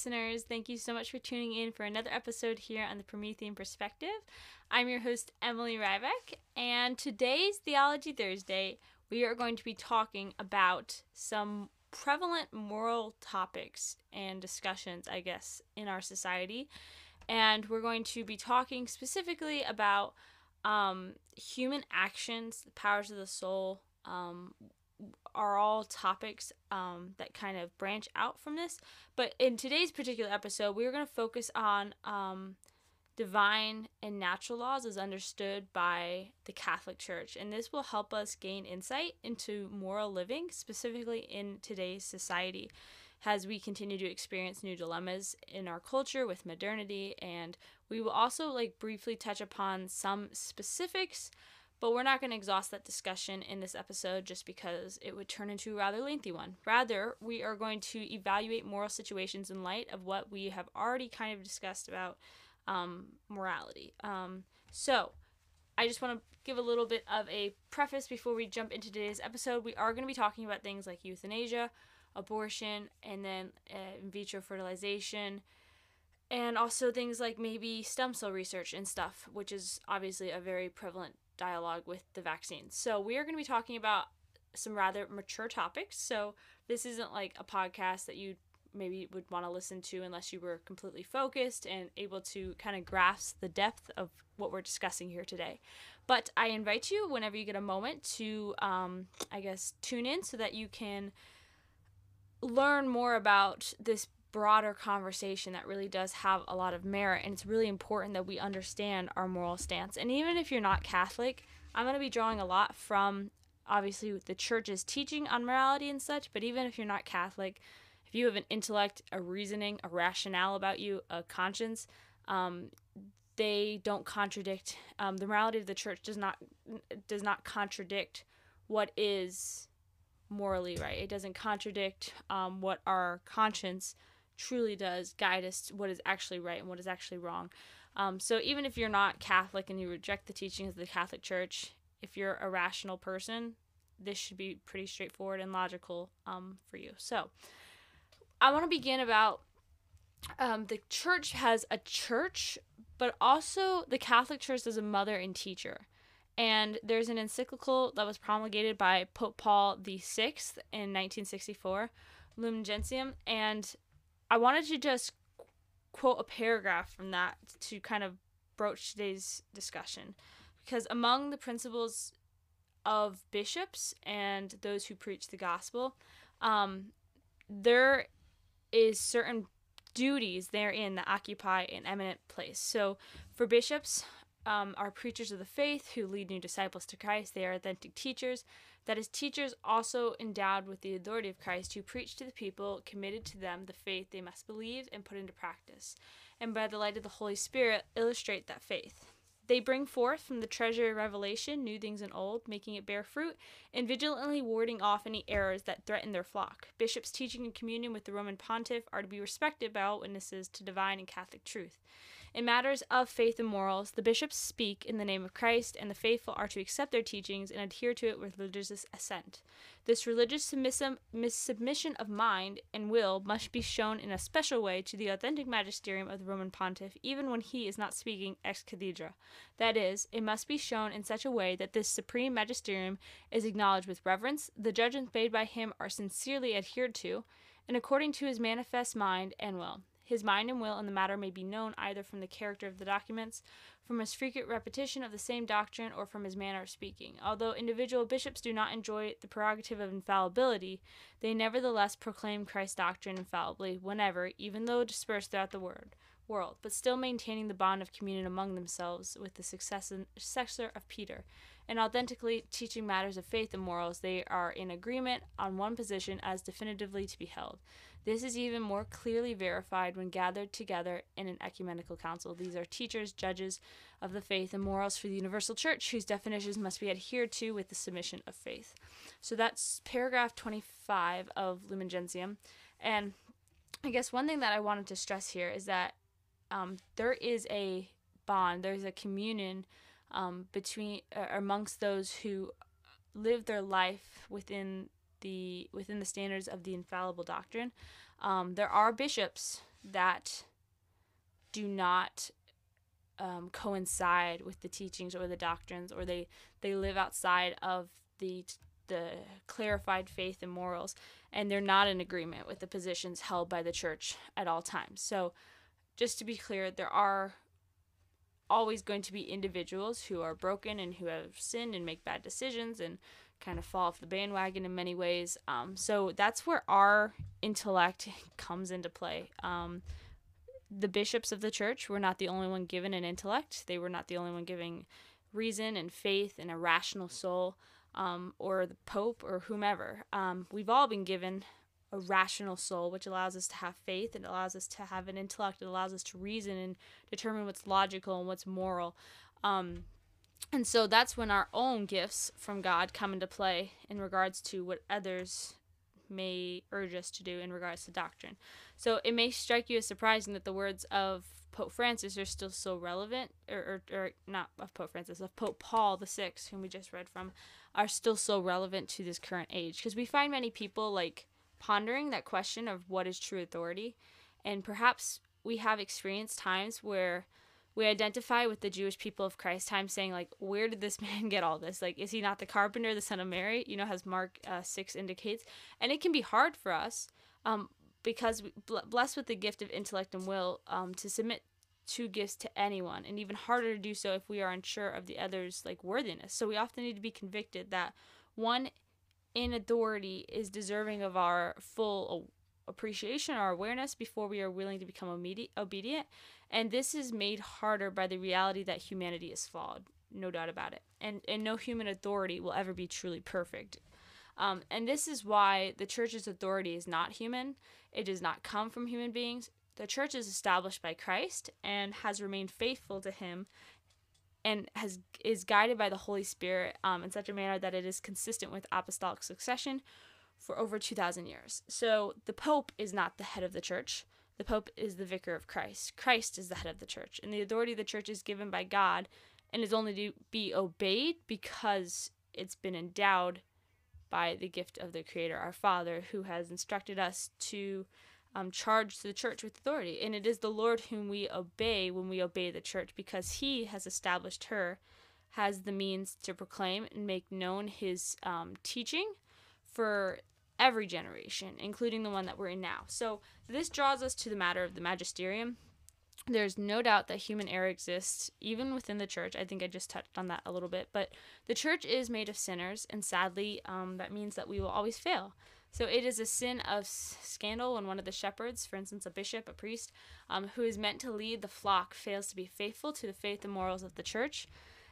Listeners. Thank you so much for tuning in for another episode here on the Promethean Perspective. I'm your host, Emily Rybeck, and today's Theology Thursday, we are going to be talking about some prevalent moral topics and discussions, I guess, in our society. And we're going to be talking specifically about um, human actions, the powers of the soul, um, are all topics um, that kind of branch out from this. But in today's particular episode, we're going to focus on um, divine and natural laws as understood by the Catholic Church. And this will help us gain insight into moral living, specifically in today's society. As we continue to experience new dilemmas in our culture with modernity, and we will also like briefly touch upon some specifics but we're not going to exhaust that discussion in this episode just because it would turn into a rather lengthy one. Rather, we are going to evaluate moral situations in light of what we have already kind of discussed about um, morality. Um, so, I just want to give a little bit of a preface before we jump into today's episode. We are going to be talking about things like euthanasia, abortion, and then uh, in vitro fertilization and also things like maybe stem cell research and stuff, which is obviously a very prevalent dialogue with the vaccines. So we are going to be talking about some rather mature topics. So this isn't like a podcast that you maybe would want to listen to unless you were completely focused and able to kind of grasp the depth of what we're discussing here today. But I invite you, whenever you get a moment, to, um, I guess, tune in so that you can learn more about this broader conversation that really does have a lot of merit and it's really important that we understand our moral stance. And even if you're not catholic i'm going to be drawing a lot from obviously the church's teaching on morality and such but even if you're not catholic if you have an intellect a reasoning a rationale about you a conscience um, they don't contradict um, the morality of the church does not does not contradict what is morally right. It doesn't contradict um, what our conscience truly does guide us to what is actually right and what is actually wrong. Um, so even if you're not Catholic and you reject the teachings of the Catholic Church, if you're a rational person, this should be pretty straightforward and logical um, for you. So I want to begin about um, the church has a church, but also the Catholic Church is a mother and teacher. And there's an encyclical that was promulgated by Pope Paul VI in 1964, Lumen Gentium, and I wanted to just quote a paragraph from that to kind of broach today's discussion. Because among the principles of bishops and those who preach the gospel, um, there is certain duties therein that occupy an eminent place. So for bishops, um, are preachers of the faith who lead new disciples to Christ. They are authentic teachers that is, teachers also endowed with the authority of Christ who preach to the people, committed to them the faith they must believe and put into practice, and by the light of the Holy Spirit illustrate that faith. They bring forth from the treasure of revelation new things and old, making it bear fruit, and vigilantly warding off any errors that threaten their flock. Bishops teaching in communion with the Roman pontiff are to be respected by all witnesses to divine and Catholic truth. In matters of faith and morals, the bishops speak in the name of Christ, and the faithful are to accept their teachings and adhere to it with religious assent. This religious submission of mind and will must be shown in a special way to the authentic magisterium of the Roman pontiff, even when he is not speaking ex cathedra. That is, it must be shown in such a way that this supreme magisterium is acknowledged with reverence, the judgments made by him are sincerely adhered to, and according to his manifest mind and will. His mind and will in the matter may be known either from the character of the documents, from his frequent repetition of the same doctrine, or from his manner of speaking. Although individual bishops do not enjoy the prerogative of infallibility, they nevertheless proclaim Christ's doctrine infallibly whenever, even though dispersed throughout the word, world, but still maintaining the bond of communion among themselves with the successor of Peter. And authentically teaching matters of faith and morals, they are in agreement on one position as definitively to be held. This is even more clearly verified when gathered together in an ecumenical council. These are teachers, judges of the faith, and morals for the universal church, whose definitions must be adhered to with the submission of faith. So that's paragraph 25 of Lumen Gentium. And I guess one thing that I wanted to stress here is that um, there is a bond, there's a communion um, between uh, amongst those who live their life within the within the standards of the infallible doctrine. Um, there are bishops that do not um, coincide with the teachings or the doctrines, or they they live outside of the the clarified faith and morals, and they're not in agreement with the positions held by the church at all times. So, just to be clear, there are always going to be individuals who are broken and who have sinned and make bad decisions and kind of fall off the bandwagon in many ways. Um, so that's where our intellect comes into play. Um, the bishops of the church were not the only one given an intellect. They were not the only one giving reason and faith and a rational soul, um, or the pope or whomever. Um, we've all been given a rational soul, which allows us to have faith and allows us to have an intellect. It allows us to reason and determine what's logical and what's moral. Um, and so that's when our own gifts from God come into play in regards to what others may urge us to do in regards to doctrine. So it may strike you as surprising that the words of Pope Francis are still so relevant, or, or, or not of Pope Francis, of Pope Paul the Sixth, whom we just read from, are still so relevant to this current age. Because we find many people like pondering that question of what is true authority, and perhaps we have experienced times where we identify with the Jewish people of Christ time, saying like, where did this man get all this? Like, is he not the carpenter, the son of Mary? You know, as Mark uh, six indicates, and it can be hard for us, um, because we, blessed with the gift of intellect and will, um, to submit two gifts to anyone, and even harder to do so if we are unsure of the other's like worthiness. So we often need to be convicted that one in authority is deserving of our full appreciation or awareness before we are willing to become obedient. And this is made harder by the reality that humanity is flawed, no doubt about it. And, and no human authority will ever be truly perfect. Um, and this is why the church's authority is not human, it does not come from human beings. The church is established by Christ and has remained faithful to him and has is guided by the Holy Spirit um, in such a manner that it is consistent with apostolic succession for over 2,000 years. So the Pope is not the head of the church. The Pope is the vicar of Christ. Christ is the head of the church. And the authority of the church is given by God and is only to be obeyed because it's been endowed by the gift of the Creator, our Father, who has instructed us to um, the church with authority. And it is the Lord whom we obey when we obey the church because He has established her, has the means to proclaim and make known His um, teaching for every generation, including the one that we're in now. So this draws us to the matter of the magisterium. There's no doubt that human error exists even within the church. I think I just touched on that a little bit, but the church is made of sinners, and sadly, um, that means that we will always fail. So it is a sin of scandal when one of the shepherds, for instance, a bishop, a priest, um, who is meant to lead the flock, fails to be faithful to the faith and morals of the church.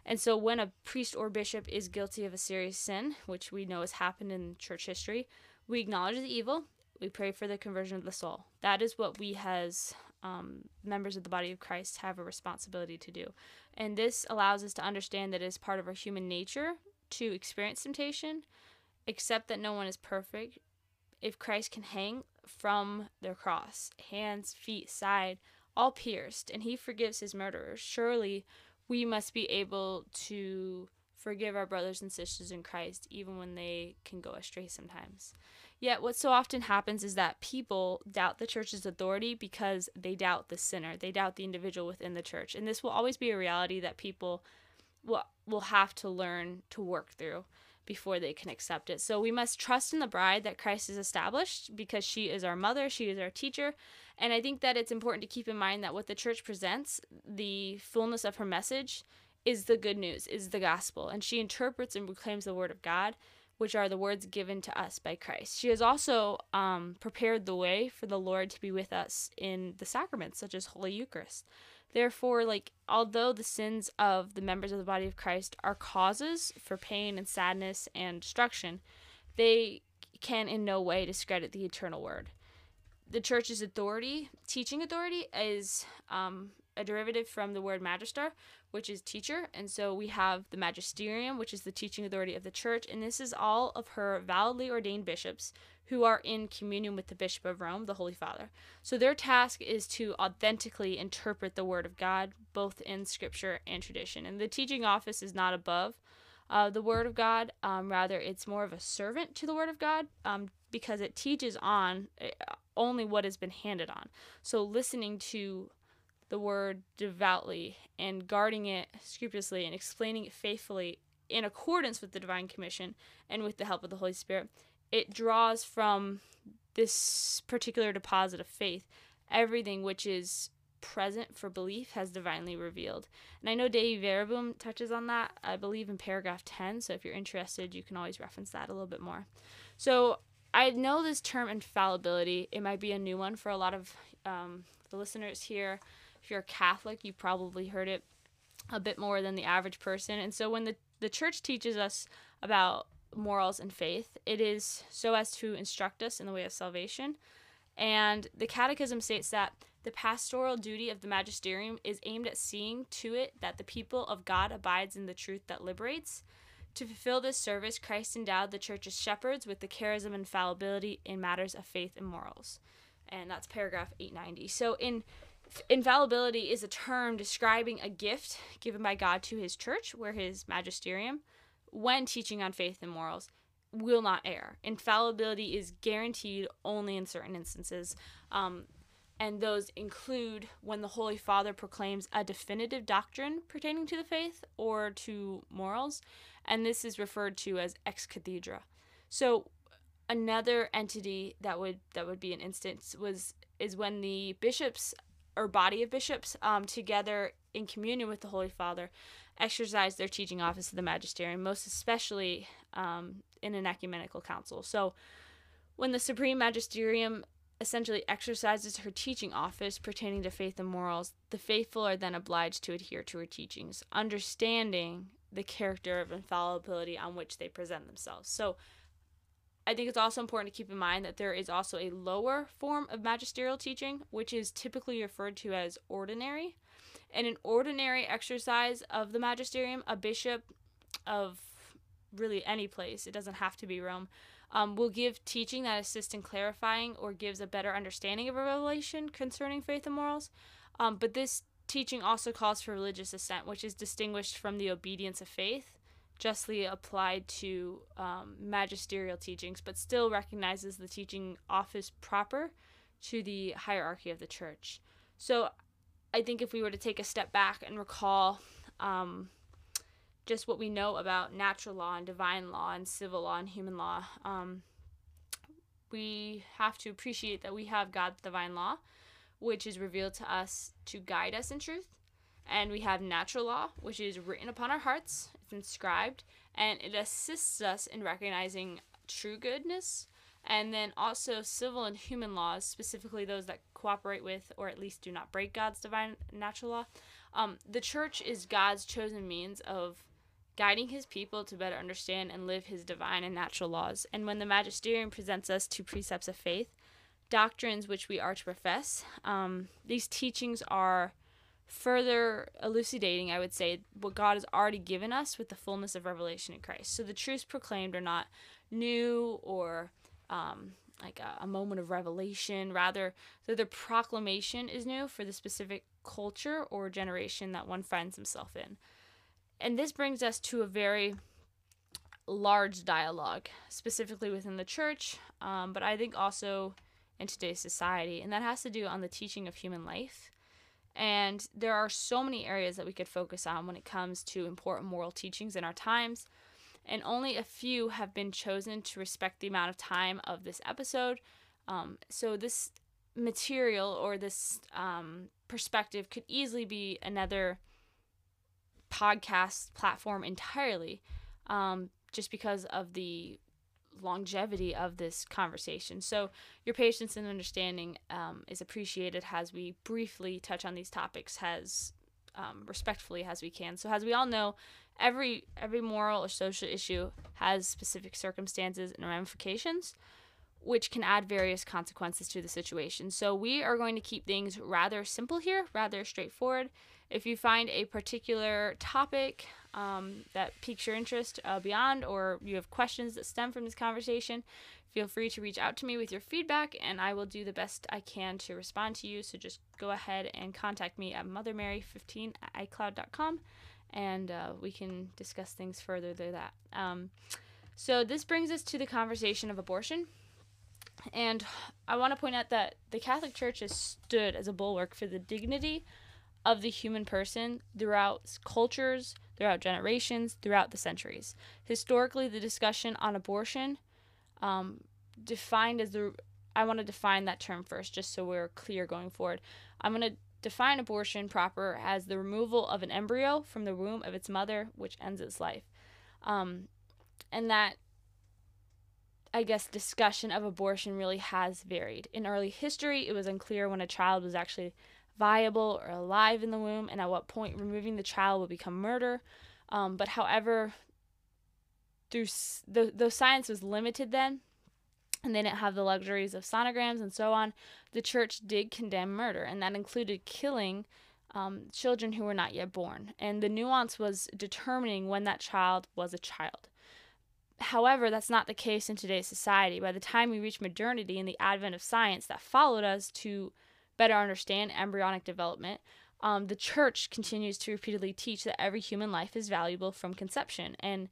And so when a priest or bishop is guilty of a serious sin, which we know has happened in church history, we acknowledge the evil, we pray for the conversion of the soul. That is what we as um, members of the body of Christ have a responsibility to do. And this allows us to understand that it is part of our human nature to experience temptation, accept that no one is perfect, if Christ can hang from the cross, hands, feet, side, all pierced, and he forgives his murderers, surely we must be able to forgive our brothers and sisters in Christ even when they can go astray sometimes. Yet, what so often happens is that people doubt the church's authority because they doubt the sinner. They doubt the individual within the church. And this will always be a reality that people will, will have to learn to work through before they can accept it. So we must trust in the bride that Christ has established because she is our mother, she is our teacher. And I think that it's important to keep in mind that what the church presents, the fullness of her message, is the good news, is the gospel. And she interprets and proclaims the word of God, which are the words given to us by Christ. She has also um, prepared the way for the Lord to be with us in the sacraments, such as Holy Eucharist. Therefore, like, although the sins of the members of the body of Christ are causes for pain and sadness and destruction, they can in no way discredit the eternal word. The church's authority, teaching authority, is um, a derivative from the word magister, which is teacher. And so we have the magisterium, which is the teaching authority of the church. And this is all of her validly ordained bishops who are in communion with the Bishop of Rome, the Holy Father. So their task is to authentically interpret the Word of God, both in Scripture and tradition. And the teaching office is not above uh, the Word of God. Um, rather, it's more of a servant to the Word of God um, because it teaches on uh, only what has been handed on. So, listening to the Word devoutly and guarding it scrupulously and explaining it faithfully in accordance with the divine commission and with the help of the Holy Spirit, it draws from this particular deposit of faith everything which is present for belief has divinely revealed. And I know Dei Verbum touches on that, I believe, in paragraph 10. So if you're interested, you can always reference that a little bit more. So I know this term infallibility, it might be a new one for a lot of um, the listeners here. If you're a Catholic, you probably heard it a bit more than the average person. And so when the, the church teaches us about morals and faith, it is so as to instruct us in the way of salvation. And the Catechism states that the pastoral duty of the magisterium is aimed at seeing to it that the people of God abides in the truth that liberates. To fulfill this service, Christ endowed the church's shepherds with the charism of infallibility in matters of faith and morals. And that's paragraph 890. So in infallibility is a term describing a gift given by God to his church, where his magisterium, when teaching on faith and morals, will not err. Infallibility is guaranteed only in certain instances. Um, and those include when the Holy Father proclaims a definitive doctrine pertaining to the faith or to morals, and this is referred to as ex cathedra. So another entity that would that would be an instance was is when the bishops or body of bishops um, together in communion with the Holy Father exercise their teaching office of the magisterium, most especially um, in an ecumenical council. So when the Supreme Magisterium essentially exercises her teaching office pertaining to faith and morals, the faithful are then obliged to adhere to her teachings, understanding the character of infallibility on which they present themselves. So I think it's also important to keep in mind that there is also a lower form of magisterial teaching, which is typically referred to as ordinary. In an ordinary exercise of the magisterium, a bishop of really any place, it doesn't have to be Rome, um, will give teaching that assists in clarifying or gives a better understanding of a revelation concerning faith and morals. Um, but this teaching also calls for religious assent, which is distinguished from the obedience of faith, justly applied to um, magisterial teachings, but still recognizes the teaching office proper to the hierarchy of the church. So I think if we were to take a step back and recall um, just what we know about natural law and divine law and civil law and human law. Um, we have to appreciate that we have God's divine law, which is revealed to us to guide us in truth. And we have natural law, which is written upon our hearts, it's inscribed, and it assists us in recognizing true goodness. And then also civil and human laws, specifically those that cooperate with or at least do not break God's divine natural law. Um, the church is God's chosen means of guiding his people to better understand and live his divine and natural laws. And when the magisterium presents us to precepts of faith, doctrines which we are to profess, um, these teachings are further elucidating, I would say, what God has already given us with the fullness of revelation in Christ. So the truths proclaimed are not new or um, like a, a, moment of revelation. Rather, so the proclamation is new for the specific culture or generation that one finds himself in. And this brings us to a very large dialogue, specifically within the church, um, but I think also in today's society, and that has to do on the teaching of human life. And there are so many areas that we could focus on when it comes to important moral teachings in our times, and only a few have been chosen to respect the amount of time of this episode. Um, so, this material or this um, perspective could easily be another podcast platform entirely um, just because of the longevity of this conversation. So, your patience and understanding um, is appreciated as we briefly touch on these topics as um, respectfully as we can. So, as we all know, every every moral or social issue has specific circumstances and ramifications which can add various consequences to the situation. So we are going to keep things rather simple here, rather straightforward, If you find a particular topic um, that piques your interest uh, beyond, or you have questions that stem from this conversation, feel free to reach out to me with your feedback, and I will do the best I can to respond to you. So just go ahead and contact me at mothermary15 at icloud.com, and uh, we can discuss things further than that. Um, so this brings us to the conversation of abortion. And I want to point out that the Catholic Church has stood as a bulwark for the dignity of the human person throughout cultures, throughout generations, throughout the centuries. Historically, the discussion on abortion, um, defined as the, I want to define that term first, just so we're clear going forward. I'm going to define abortion proper as the removal of an embryo from the womb of its mother, which ends its life. Um, and that I guess, discussion of abortion really has varied. In early history, it was unclear when a child was actually viable or alive in the womb and at what point removing the child would become murder. Um, but however, through the, though science was limited then, and they didn't have the luxuries of sonograms and so on, the church did condemn murder, and that included killing um, children who were not yet born. And the nuance was determining when that child was a child. However, that's not the case in today's society. By the time we reach modernity and the advent of science that followed us to better understand embryonic development, um, the church continues to repeatedly teach that every human life is valuable from conception and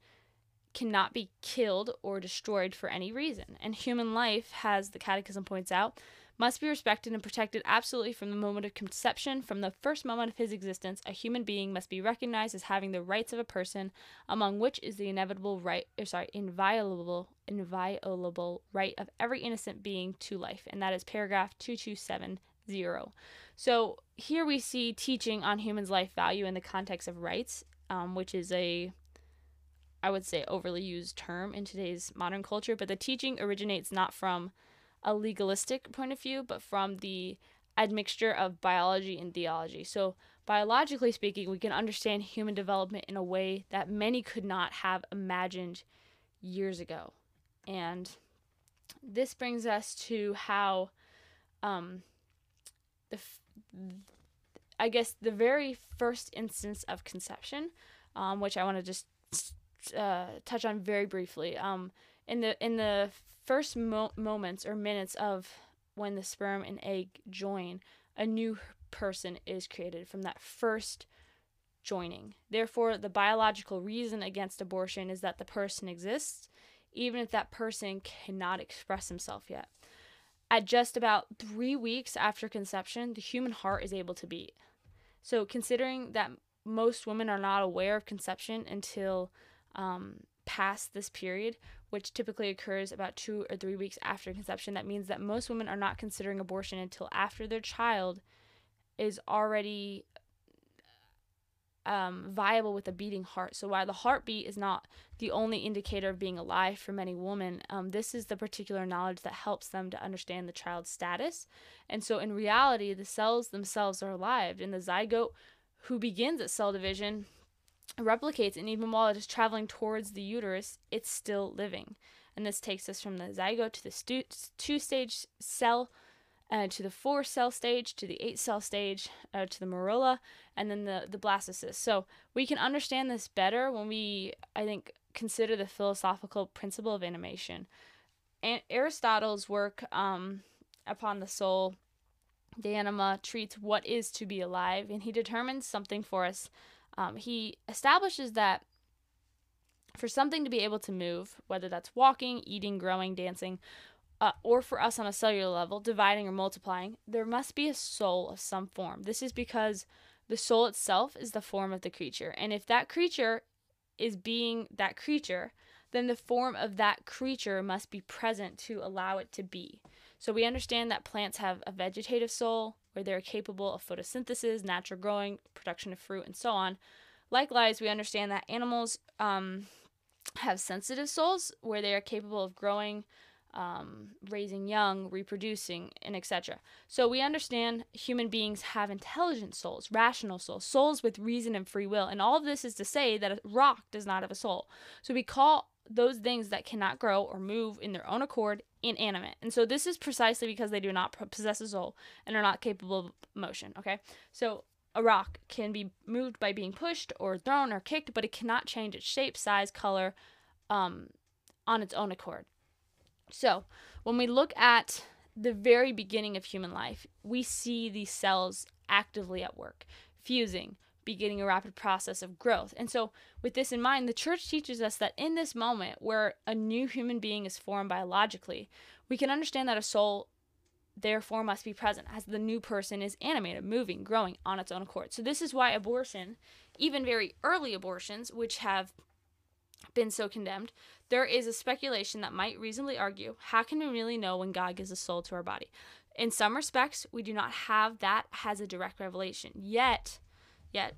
cannot be killed or destroyed for any reason. And human life, as the Catechism points out, must be respected and protected absolutely from the moment of conception. From the first moment of his existence, a human being must be recognized as having the rights of a person, among which is the inevitable right, or sorry, inviolable, inviolable right of every innocent being to life, and that is paragraph 2270. So here we see teaching on humans' life value in the context of rights, um, which is a I would say overly used term in today's modern culture, but the teaching originates not from a legalistic point of view, but from the admixture of biology and theology. So, biologically speaking, we can understand human development in a way that many could not have imagined years ago. And this brings us to how, um, the, I guess, the very first instance of conception, um, which I want to just uh, touch on very briefly. Um, in the in the first mo- moments or minutes of when the sperm and egg join, a new person is created from that first joining. Therefore, the biological reason against abortion is that the person exists, even if that person cannot express himself yet. At just about three weeks after conception, the human heart is able to beat. So, considering that most women are not aware of conception until um, past this period, which typically occurs about two or three weeks after conception. That means that most women are not considering abortion until after their child is already um, viable with a beating heart. So while the heartbeat is not the only indicator of being alive for many women, um, this is the particular knowledge that helps them to understand the child's status. And so in reality, the cells themselves are alive, and the zygote who begins at cell division replicates, and even while it is traveling towards the uterus, it's still living. And this takes us from the zygote to the stu- two stage cell, uh, to the four cell stage, to the eight cell stage, uh, to the morula, and then the, the blastocyst. So we can understand this better when we, I think, consider the philosophical principle of animation. And Aristotle's work um, upon the soul, De Anima, treats what is to be alive, and he determines something for us um, he establishes that for something to be able to move, whether that's walking, eating, growing, dancing, uh, or for us on a cellular level, dividing or multiplying, there must be a soul of some form. This is because the soul itself is the form of the creature. And if that creature is being that creature, then the form of that creature must be present to allow it to be. So we understand that plants have a vegetative soul, where they're capable of photosynthesis, natural growing, production of fruit, and so on. Likewise, we understand that animals um, have sensitive souls, where they are capable of growing, um, raising young, reproducing, and etc. So we understand human beings have intelligent souls, rational souls, souls with reason and free will. And all of this is to say that a rock does not have a soul. So we call those things that cannot grow or move in their own accord inanimate. And so this is precisely because they do not possess a soul and are not capable of motion, okay? So a rock can be moved by being pushed or thrown or kicked, but it cannot change its shape, size, color um, on its own accord. So, when we look at the very beginning of human life, we see these cells actively at work, fusing, beginning a rapid process of growth. And so, with this in mind, the church teaches us that in this moment where a new human being is formed biologically, we can understand that a soul therefore must be present as the new person is animated, moving, growing on its own accord. So, this is why abortion, even very early abortions, which have been so condemned, there is a speculation that might reasonably argue how can we really know when God gives a soul to our body? In some respects, we do not have that as a direct revelation. Yet, yet,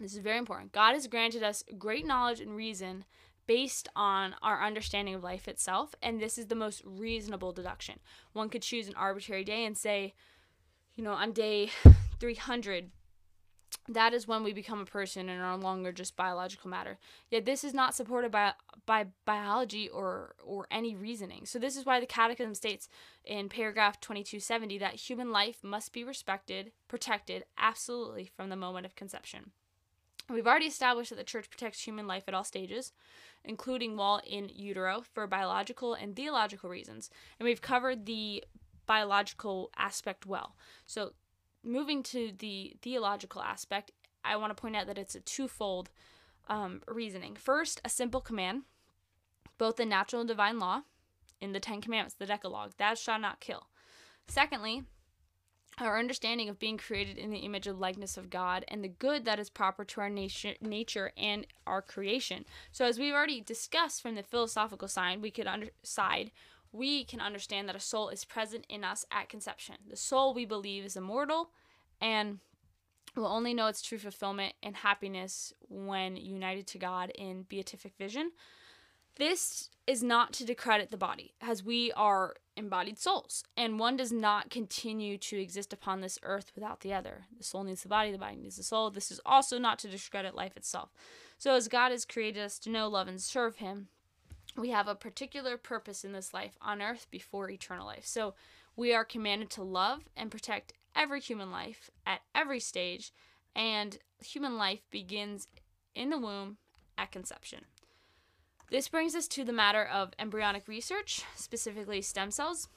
this is very important. God has granted us great knowledge and reason based on our understanding of life itself, and this is the most reasonable deduction. One could choose an arbitrary day and say, you know, on day 300, that is when we become a person and are no longer just biological matter. Yet this is not supported by by biology or or any reasoning. So this is why the Catechism states in paragraph 2270 that human life must be respected, protected absolutely from the moment of conception. We've already established that the church protects human life at all stages, including while in utero for biological and theological reasons. And we've covered the biological aspect well. So moving to the theological aspect, I want to point out that it's a twofold um, reasoning. First, a simple command, both the natural and divine law, in the Ten Commandments, the Decalogue, thou shalt not kill. Secondly, our understanding of being created in the image and likeness of God and the good that is proper to our nation, nature and our creation. So, as we've already discussed from the philosophical side, we could under, side we can understand that a soul is present in us at conception. The soul, we believe, is immortal and will only know its true fulfillment and happiness when united to God in beatific vision. This is not to discredit the body, as we are embodied souls, and one does not continue to exist upon this earth without the other. The soul needs the body, the body needs the soul. This is also not to discredit life itself. So, as God has created us to know, love, and serve Him, we have a particular purpose in this life on earth before eternal life. So we are commanded to love and protect every human life at every stage, and human life begins in the womb at conception. This brings us to the matter of embryonic research, specifically stem cells.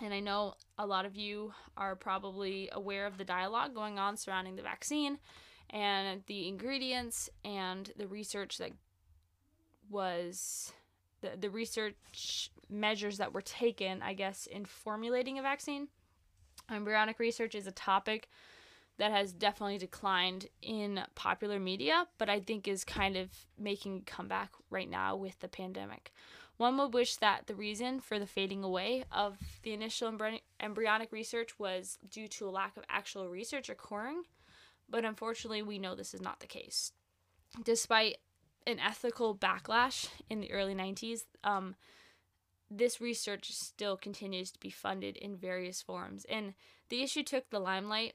And I know a lot of you are probably aware of the dialogue going on surrounding the vaccine and the ingredients and the research that was the, the research measures that were taken, I guess, in formulating a vaccine. Embryonic research is a topic that has definitely declined in popular media, but I think is kind of making a comeback right now with the pandemic. One would wish that the reason for the fading away of the initial embryonic research was due to a lack of actual research occurring, but unfortunately, we know this is not the case. Despite an ethical backlash in the early 90s, um, this research still continues to be funded in various forms. And the issue took the limelight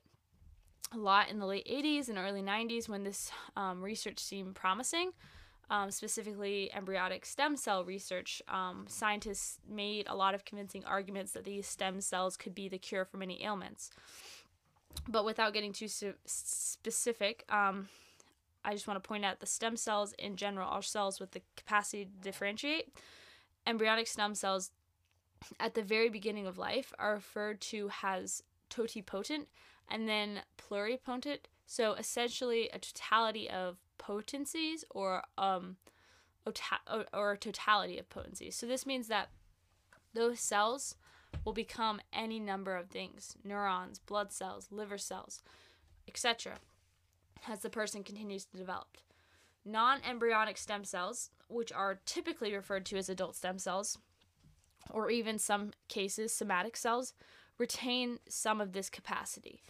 a lot in the late 80s and early 90s when this um, research seemed promising. Um, specifically, embryonic stem cell research, um, scientists made a lot of convincing arguments that these stem cells could be the cure for many ailments. But without getting too specific, um, I just want to point out the stem cells in general are cells with the capacity to differentiate. Embryonic stem cells at the very beginning of life are referred to as totipotent and then pluripotent. So essentially, a totality of potencies or um, or a totality of potencies. So this means that those cells will become any number of things: neurons, blood cells, liver cells, etc as the person continues to develop. Non embryonic stem cells, which are typically referred to as adult stem cells, or even some cases somatic cells, retain some of this capacity.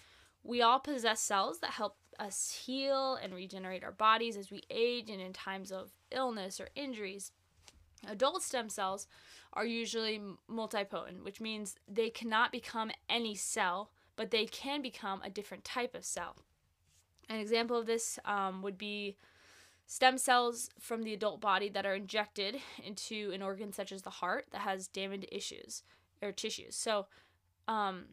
We all possess cells that help us heal and regenerate our bodies as we age and in times of illness or injuries. Adult stem cells are usually multipotent, which means they cannot become any cell, but they can become a different type of cell. An example of this um, would be stem cells from the adult body that are injected into an organ such as the heart that has damaged issues or tissues. So, um,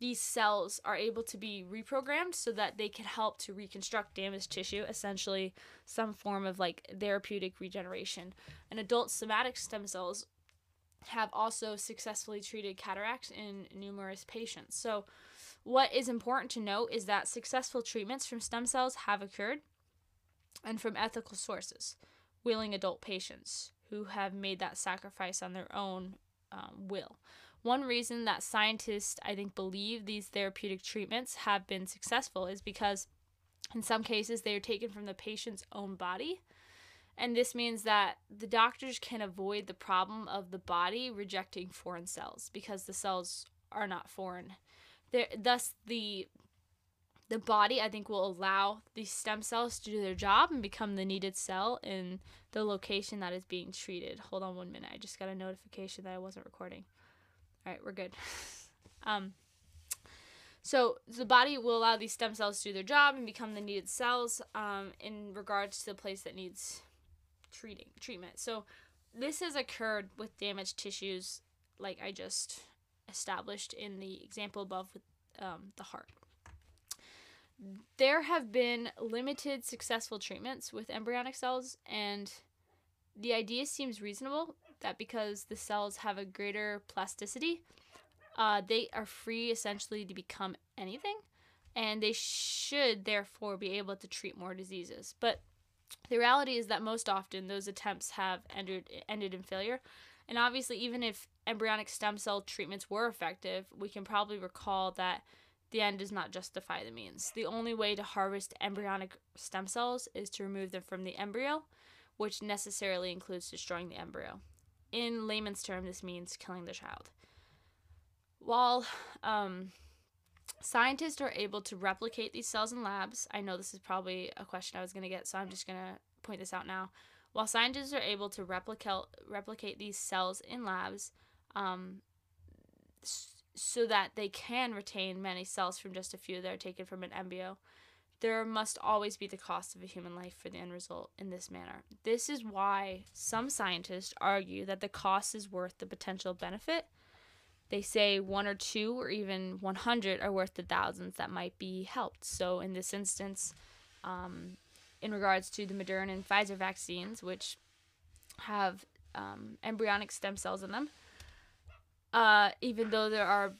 these cells are able to be reprogrammed so that they can help to reconstruct damaged tissue, essentially some form of like therapeutic regeneration. And adult somatic stem cells have also successfully treated cataracts in numerous patients. So, what is important to note is that successful treatments from stem cells have occurred and from ethical sources, willing adult patients who have made that sacrifice on their own um, will. One reason that scientists, I think, believe these therapeutic treatments have been successful is because in some cases they are taken from the patient's own body. And this means that the doctors can avoid the problem of the body rejecting foreign cells because the cells are not foreign. They're, thus, the the body, I think, will allow these stem cells to do their job and become the needed cell in the location that is being treated. Hold on one minute. I just got a notification that I wasn't recording. All right, we're good. um, so the body will allow these stem cells to do their job and become the needed cells um, in regards to the place that needs treating treatment. So this has occurred with damaged tissues, like I just established in the example above with um, the heart. There have been limited successful treatments with embryonic cells, and the idea seems reasonable that because the cells have a greater plasticity, uh, they are free essentially to become anything, and they should therefore be able to treat more diseases. But the reality is that most often those attempts have ended ended in failure. And obviously, even if embryonic stem cell treatments were effective, we can probably recall that the end does not justify the means. The only way to harvest embryonic stem cells is to remove them from the embryo, which necessarily includes destroying the embryo. In layman's term, this means killing the child. While um, scientists are able to replicate these cells in labs, I know this is probably a question I was going to get, so I'm just going to point this out now. While scientists are able to replicate replicate these cells in labs, um, so that they can retain many cells from just a few that are taken from an embryo, there must always be the cost of a human life for the end result in this manner. This is why some scientists argue that the cost is worth the potential benefit. They say one or two or even 100 are worth the thousands that might be helped. So, in this instance, um, in regards to the Moderna and Pfizer vaccines, which have um, embryonic stem cells in them, uh, even though there are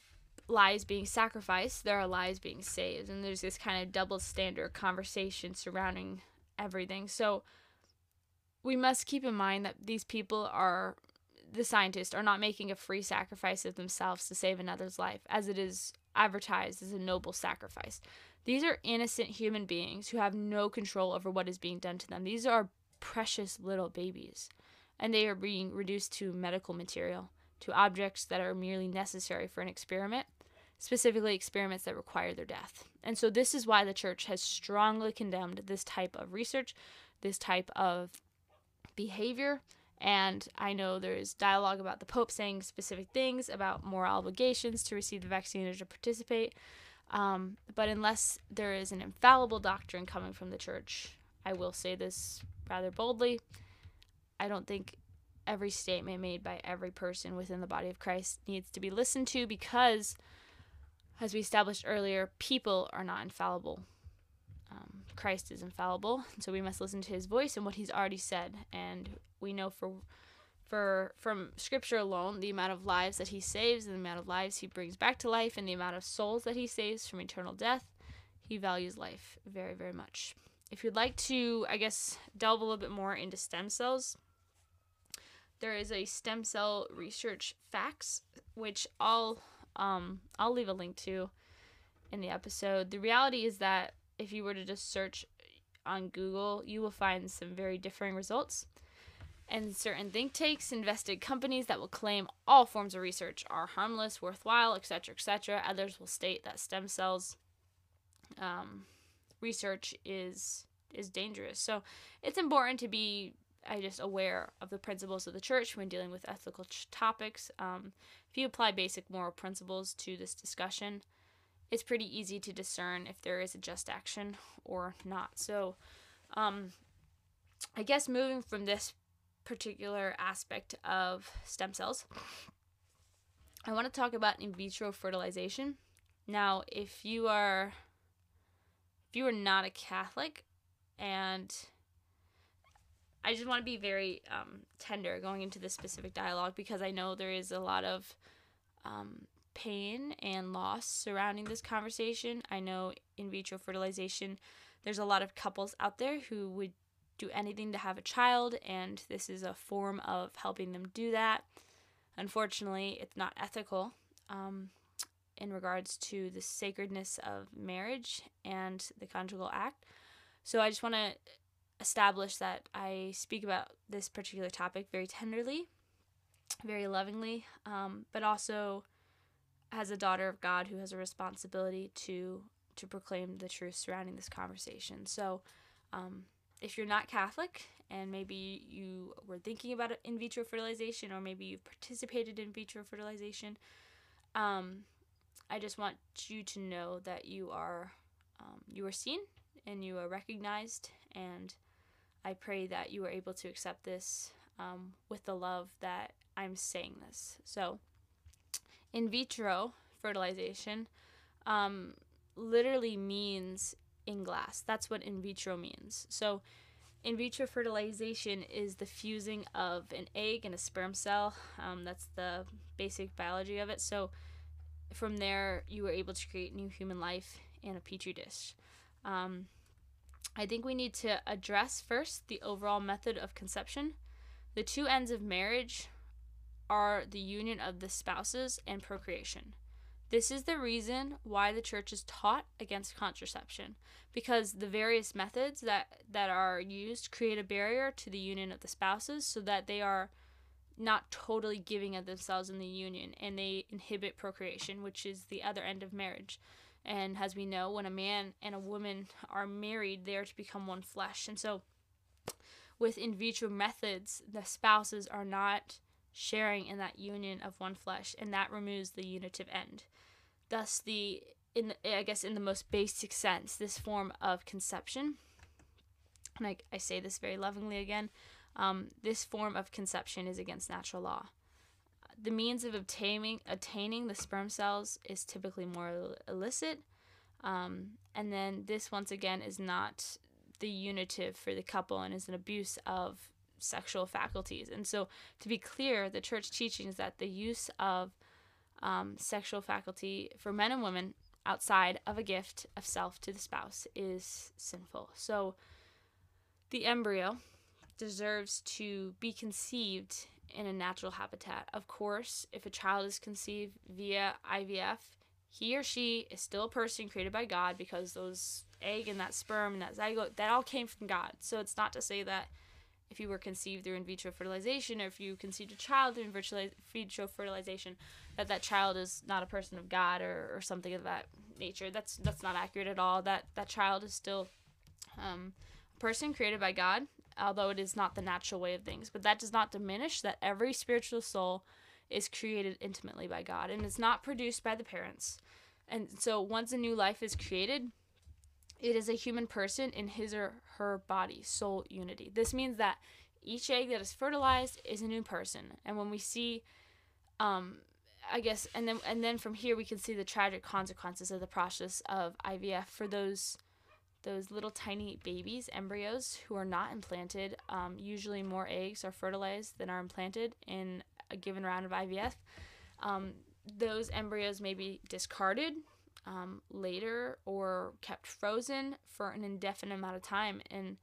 lives being sacrificed, there are lives being saved. And there's this kind of double standard conversation surrounding everything. So we must keep in mind that these people are, the scientists, are not making a free sacrifice of themselves to save another's life, as it is advertised as a noble sacrifice. These are innocent human beings who have no control over what is being done to them. These are precious little babies, and they are being reduced to medical material, to objects that are merely necessary for an experiment specifically experiments that require their death. And so, this is why the church has strongly condemned this type of research, this type of behavior. And I know there's dialogue about the Pope saying specific things about moral obligations to receive the vaccine or to participate. Um, but unless there is an infallible doctrine coming from the church, I will say this rather boldly. I don't think every statement made by every person within the body of Christ needs to be listened to because as we established earlier, people are not infallible. Um, Christ is infallible, so we must listen to his voice and what he's already said. And we know for for from scripture alone the amount of lives that he saves and the amount of lives he brings back to life and the amount of souls that he saves from eternal death he values life very very much if you'd like to i guess delve a little bit more into stem cells there is a stem cell research facts which i'll um, I'll leave a link to in the episode. The reality is that if you were to just search on Google, you will find some very differing results. And certain think tanks, invested companies that will claim all forms of research are harmless, worthwhile, etc., etc. Others will state that stem cells um, research is is dangerous. So it's important to be I just aware of the principles of the church when dealing with ethical ch- topics. Um, if you apply basic moral principles to this discussion, it's pretty easy to discern if there is a just action or not. So, um, I guess moving from this particular aspect of stem cells, I want to talk about in vitro fertilization. Now, if you are if you are not a Catholic and I just want to be very um, tender going into this specific dialogue because I know there is a lot of um, pain and loss surrounding this conversation. I know in vitro fertilization, there's a lot of couples out there who would do anything to have a child, and this is a form of helping them do that. Unfortunately, it's not ethical um, in regards to the sacredness of marriage and the conjugal act. So I just want to establish that I speak about this particular topic very tenderly, very lovingly, um, but also as a daughter of God who has a responsibility to to proclaim the truth surrounding this conversation. So, um, if you're not Catholic and maybe you were thinking about in vitro fertilization or maybe you've participated in vitro fertilization, um, I just want you to know that you are um, you are seen and you are recognized and I pray that you are able to accept this um, with the love that I'm saying this. So, in vitro fertilization um, literally means in glass. That's what in vitro means. So, in vitro fertilization is the fusing of an egg and a sperm cell. Um, that's the basic biology of it. So, from there, you were able to create new human life in a petri dish. Um, I think we need to address first the overall method of conception. The two ends of marriage are the union of the spouses and procreation. This is the reason why the church is taught against contraception because the various methods that that are used create a barrier to the union of the spouses so that they are not totally giving of themselves in the union and they inhibit procreation, which is the other end of marriage. And as we know, when a man and a woman are married, they are to become one flesh. And so, with in vitro methods, the spouses are not sharing in that union of one flesh, and that removes the unitive end. Thus, the in the, I guess in the most basic sense, this form of conception, and I, I say this very lovingly again, um, this form of conception is against natural law the means of obtaining obtaining the sperm cells is typically more illicit. Um, and then this once again is not the unitive for the couple and is an abuse of sexual faculties. And so, to be clear, the church teaching is that the use of um, sexual faculty for men and women outside of a gift of self to the spouse is sinful. So, the embryo deserves to be conceived in a natural habitat. Of course, if a child is conceived via IVF, he or she is still a person created by God because those egg and that sperm and that zygote that all came from God. So it's not to say that if you were conceived through in vitro fertilization or if you conceived a child through in vitro fertilization that that child is not a person of God or, or something of that nature. That's that's not accurate at all. That that child is still um, a person created by God although it is not the natural way of things. But that does not diminish that every spiritual soul is created intimately by God and it's not produced by the parents. And so once a new life is created, it is a human person in his or her body, soul unity. This means that each egg that is fertilized is a new person. And when we see um I guess and then and then from here we can see the tragic consequences of the process of IVF for those those little tiny babies, embryos, who are not implanted. Um, usually, more eggs are fertilized than are implanted in a given round of IVF. Um, those embryos may be discarded um, later or kept frozen for an indefinite amount of time. And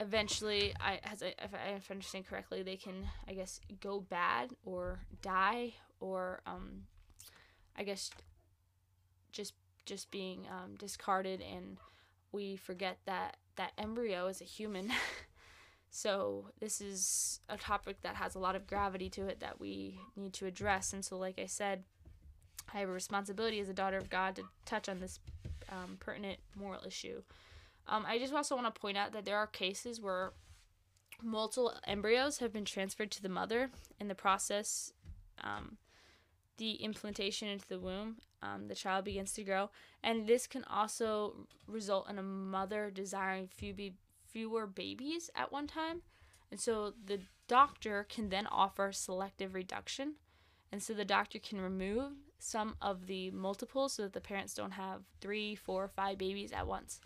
eventually, I, as I, if I understand correctly, they can, I guess, go bad or die or, um, I guess, just just being um, discarded and we forget that that embryo is a human. so this is a topic that has a lot of gravity to it that we need to address. And so, like I said, I have a responsibility as a daughter of God to touch on this um, pertinent moral issue. Um, I just also want to point out that there are cases where multiple embryos have been transferred to the mother in the process. Um, the implantation into the womb, um, the child begins to grow. And this can also result in a mother desiring few be- fewer babies at one time. And so the doctor can then offer selective reduction. And so the doctor can remove some of the multiples so that the parents don't have three, four, five babies at once.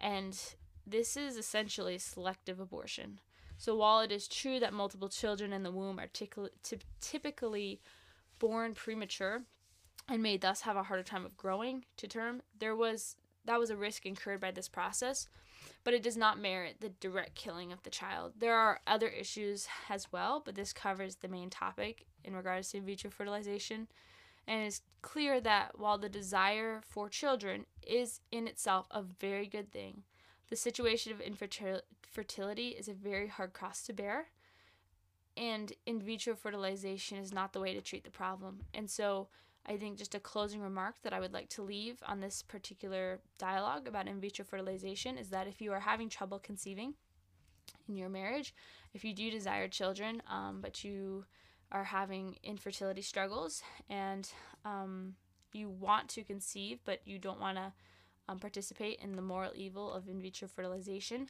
And this is essentially selective abortion. So while it is true that multiple children in the womb are typically born premature and may thus have a harder time of growing to term, there was that was a risk incurred by this process, but it does not merit the direct killing of the child. There are other issues as well, but this covers the main topic in regards to in vitro fertilization. And it's clear that while the desire for children is in itself a very good thing, the situation of infertility is a very hard cross to bear. And in vitro fertilization is not the way to treat the problem. And so, I think just a closing remark that I would like to leave on this particular dialogue about in vitro fertilization is that if you are having trouble conceiving in your marriage, if you do desire children, um, but you are having infertility struggles and um, you want to conceive, but you don't want to um, participate in the moral evil of in vitro fertilization,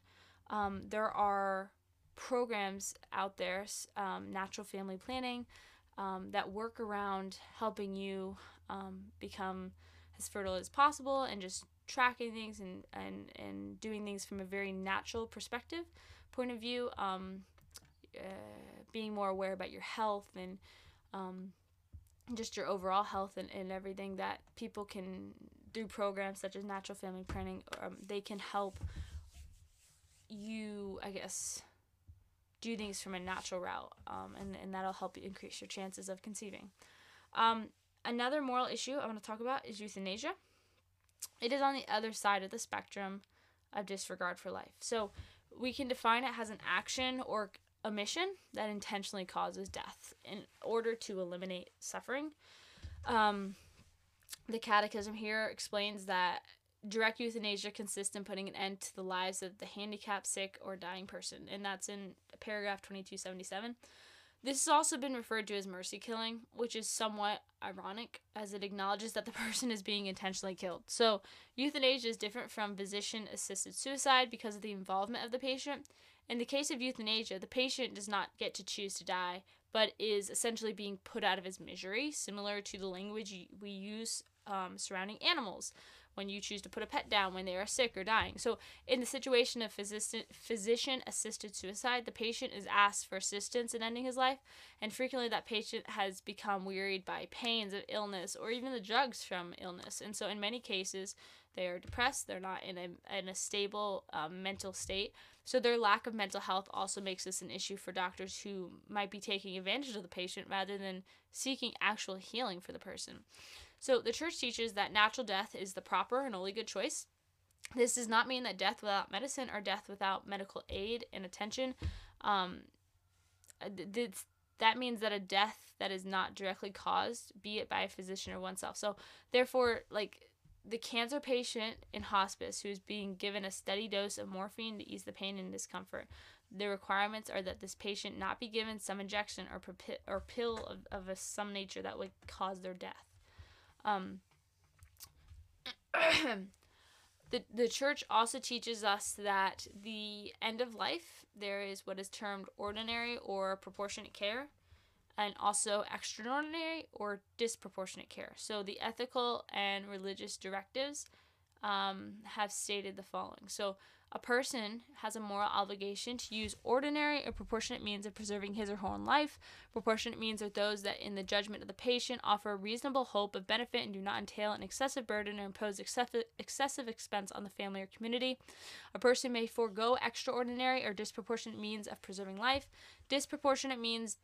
um, there are programs out there, um, natural family planning um, that work around helping you um, become as fertile as possible and just tracking things and, and, and doing things from a very natural perspective point of view um, uh, being more aware about your health and um, just your overall health and, and everything that people can through programs such as natural family planning um, they can help you i guess do things from a natural route, um, and, and that'll help you increase your chances of conceiving. Um, another moral issue I want to talk about is euthanasia. It is on the other side of the spectrum of disregard for life. So we can define it as an action or omission that intentionally causes death in order to eliminate suffering. Um, the Catechism here explains that direct euthanasia consists in putting an end to the lives of the handicapped, sick, or dying person, and that's in paragraph 2277. This has also been referred to as mercy killing, which is somewhat ironic as it acknowledges that the person is being intentionally killed. So, euthanasia is different from physician assisted suicide because of the involvement of the patient. In the case of euthanasia, the patient does not get to choose to die, but is essentially being put out of his misery, similar to the language we use um, surrounding animals when you choose to put a pet down when they are sick or dying. So, in the situation of physician assisted suicide, the patient is asked for assistance in ending his life, and frequently that patient has become wearied by pains of illness or even the drugs from illness. And so, in many cases, they are depressed, they're not in a, in a stable um, mental state. So, their lack of mental health also makes this an issue for doctors who might be taking advantage of the patient rather than seeking actual healing for the person. So the church teaches that natural death is the proper and only good choice. This does not mean that death without medicine or death without medical aid and attention. Um, that means that a death that is not directly caused, be it by a physician or oneself. So, therefore, like the cancer patient in hospice who is being given a steady dose of morphine to ease the pain and discomfort, the requirements are that this patient not be given some injection or, or pill of, of some nature that would cause their death. Um, the, the church also teaches us that the end of life, there is what is termed ordinary or proportionate care, and also extraordinary or disproportionate care. So the ethical and religious directives um, have stated the following. So a person has a moral obligation to use ordinary or proportionate means of preserving his or her own life. Proportionate means are those that, in the judgment of the patient, offer a reasonable hope of benefit and do not entail an excessive burden or impose excessive, excessive expense on the family or community. A person may forego extraordinary or disproportionate means of preserving life. Disproportionate means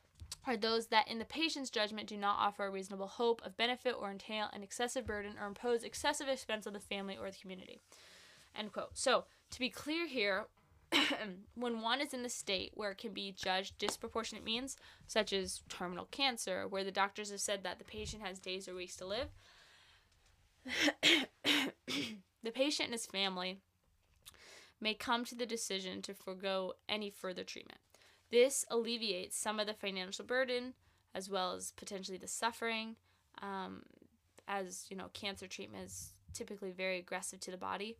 are those that, in the patient's judgment, do not offer a reasonable hope of benefit or entail an excessive burden or impose excessive expense on the family or the community. End quote. So, to be clear here, when one is in the state where it can be judged disproportionate means, such as terminal cancer, where the doctors have said that the patient has days or weeks to live, the patient and his family may come to the decision to forego any further treatment. This alleviates some of the financial burden as well as potentially the suffering, um, as you know, cancer treatment is typically very aggressive to the body.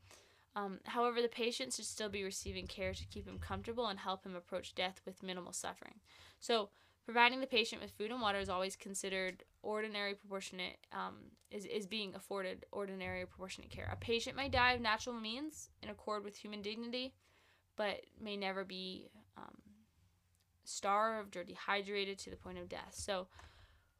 Um, however, the patient should still be receiving care to keep him comfortable and help him approach death with minimal suffering. So, Providing the patient with food and water is always considered ordinary proportionate, um, is, is being afforded ordinary proportionate care. A patient may die of natural means in accord with human dignity, but may never be starved or dehydrated to the point of death. So,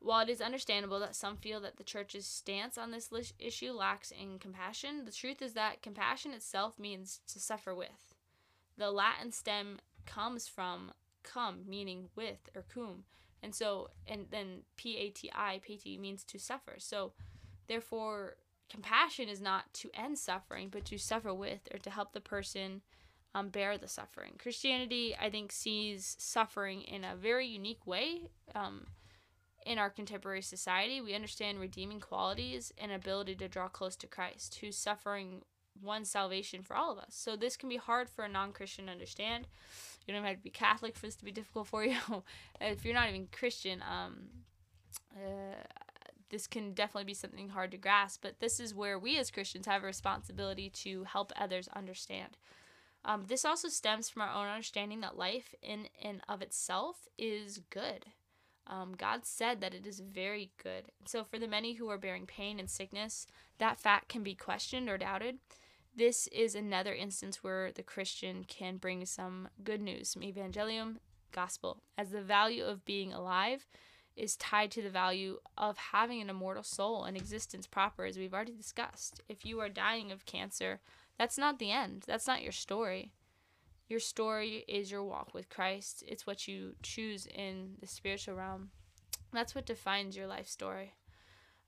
while it is understandable that some feel that the church's stance on this issue lacks in compassion, the truth is that compassion itself means to suffer with. The Latin stem comes from cum, meaning with, or cum. And so, and then P A T I, pati, means to suffer. So, therefore, compassion is not to end suffering, but to suffer with or to help the person um, bear the suffering. Christianity, I think, sees suffering in a very unique way. Um, in our contemporary society, we understand redeeming qualities and ability to draw close to Christ, who's suffering one salvation for all of us. So this can be hard for a non-Christian to understand. You don't have to be Catholic for this to be difficult for you. if you're not even Christian, um, uh, this can definitely be something hard to grasp. But this is where we as Christians have a responsibility to help others understand. Um, this also stems from our own understanding that life in and of itself is good. Um, God said that it is very good. So, for the many who are bearing pain and sickness, that fact can be questioned or doubted. This is another instance where the Christian can bring some good news, some evangelium, gospel, as the value of being alive is tied to the value of having an immortal soul and existence proper, as we've already discussed. If you are dying of cancer, that's not the end. That's not your story. Your story is your walk with Christ. It's what you choose in the spiritual realm. That's what defines your life story.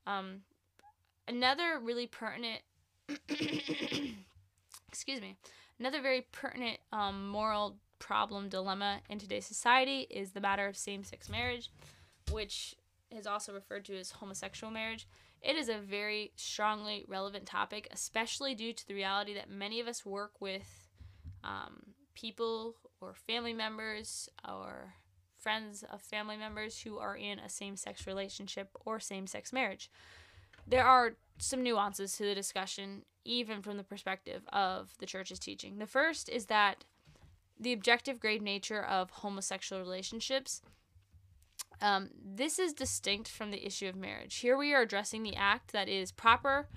Um, another really pertinent, excuse me, another very pertinent um, moral problem dilemma in today's society is the matter of same-sex marriage, which is also referred to as homosexual marriage. It is a very strongly relevant topic, especially due to the reality that many of us work with um, people or family members or friends of family members who are in a same sex relationship or same sex marriage. There are some nuances to the discussion, even from the perspective of the church's teaching. The first is that the objective grade nature of homosexual relationships. Um, this is distinct from the issue of marriage. Here we are addressing the act that is proper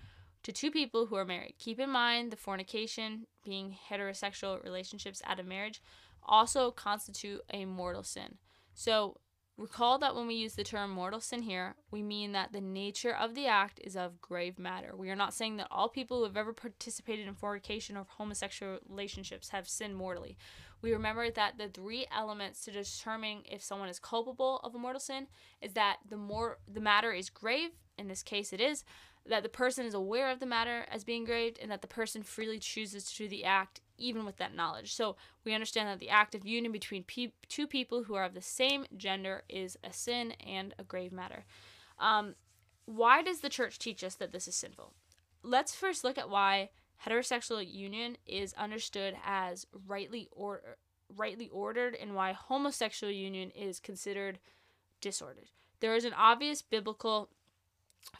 to two people who are married. Keep in mind the fornication, being heterosexual relationships out of marriage, also constitute a mortal sin. So recall that when we use the term mortal sin here, we mean that the nature of the act is of grave matter. We are not saying that all people who have ever participated in fornication or homosexual relationships have sinned mortally. We remember that the three elements to determining if someone is culpable of a mortal sin is that the more the matter is grave, in this case it is, that the person is aware of the matter as being grave and that the person freely chooses to do the act even with that knowledge. So we understand that the act of union between pe- two people who are of the same gender is a sin and a grave matter. Um, why does the church teach us that this is sinful? Let's first look at why heterosexual union is understood as rightly or rightly ordered and why homosexual union is considered disordered. There is an obvious biblical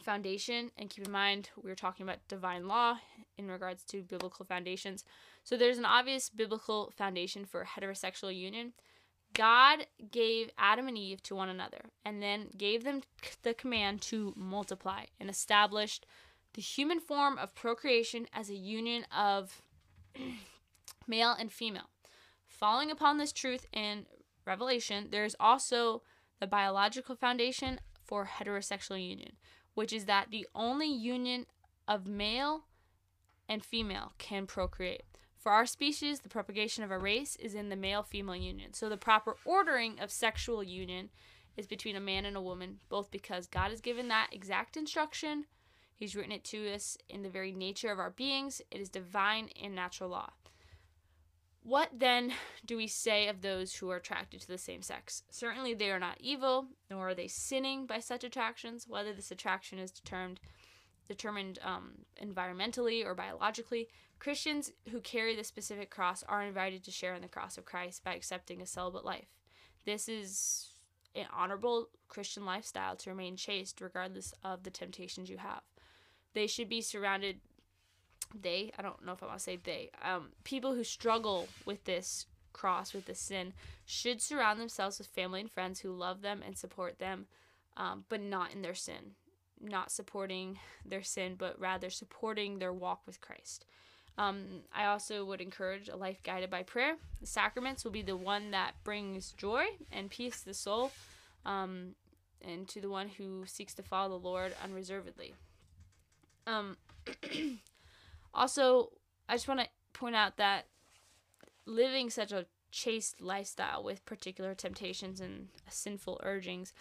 foundation and keep in mind we are talking about divine law in regards to biblical foundations so there's an obvious biblical foundation for heterosexual union god gave adam and eve to one another and then gave them the command to multiply and established the human form of procreation as a union of male and female following upon this truth in revelation there's also the biological foundation for heterosexual union which is that the only union of male and female can procreate. For our species, the propagation of a race is in the male female union. So the proper ordering of sexual union is between a man and a woman, both because God has given that exact instruction, He's written it to us in the very nature of our beings, it is divine and natural law. What then do we say of those who are attracted to the same sex? Certainly they are not evil, nor are they sinning by such attractions, whether this attraction is determined determined um, environmentally or biologically. Christians who carry the specific cross are invited to share in the cross of Christ by accepting a celibate life. This is an honorable Christian lifestyle to remain chaste regardless of the temptations you have. They should be surrounded they i don't know if i want to say they um, people who struggle with this cross with this sin should surround themselves with family and friends who love them and support them, um, but not in their sin. Not supporting their sin, but rather supporting their walk with Christ. Um, I also would encourage a life guided by prayer. The sacraments will be the one that brings joy and peace to the soul um, and to the one who seeks to follow the Lord unreservedly. Um, also, I just want to point out that living such a chaste lifestyle with particular temptations and sinful urgings,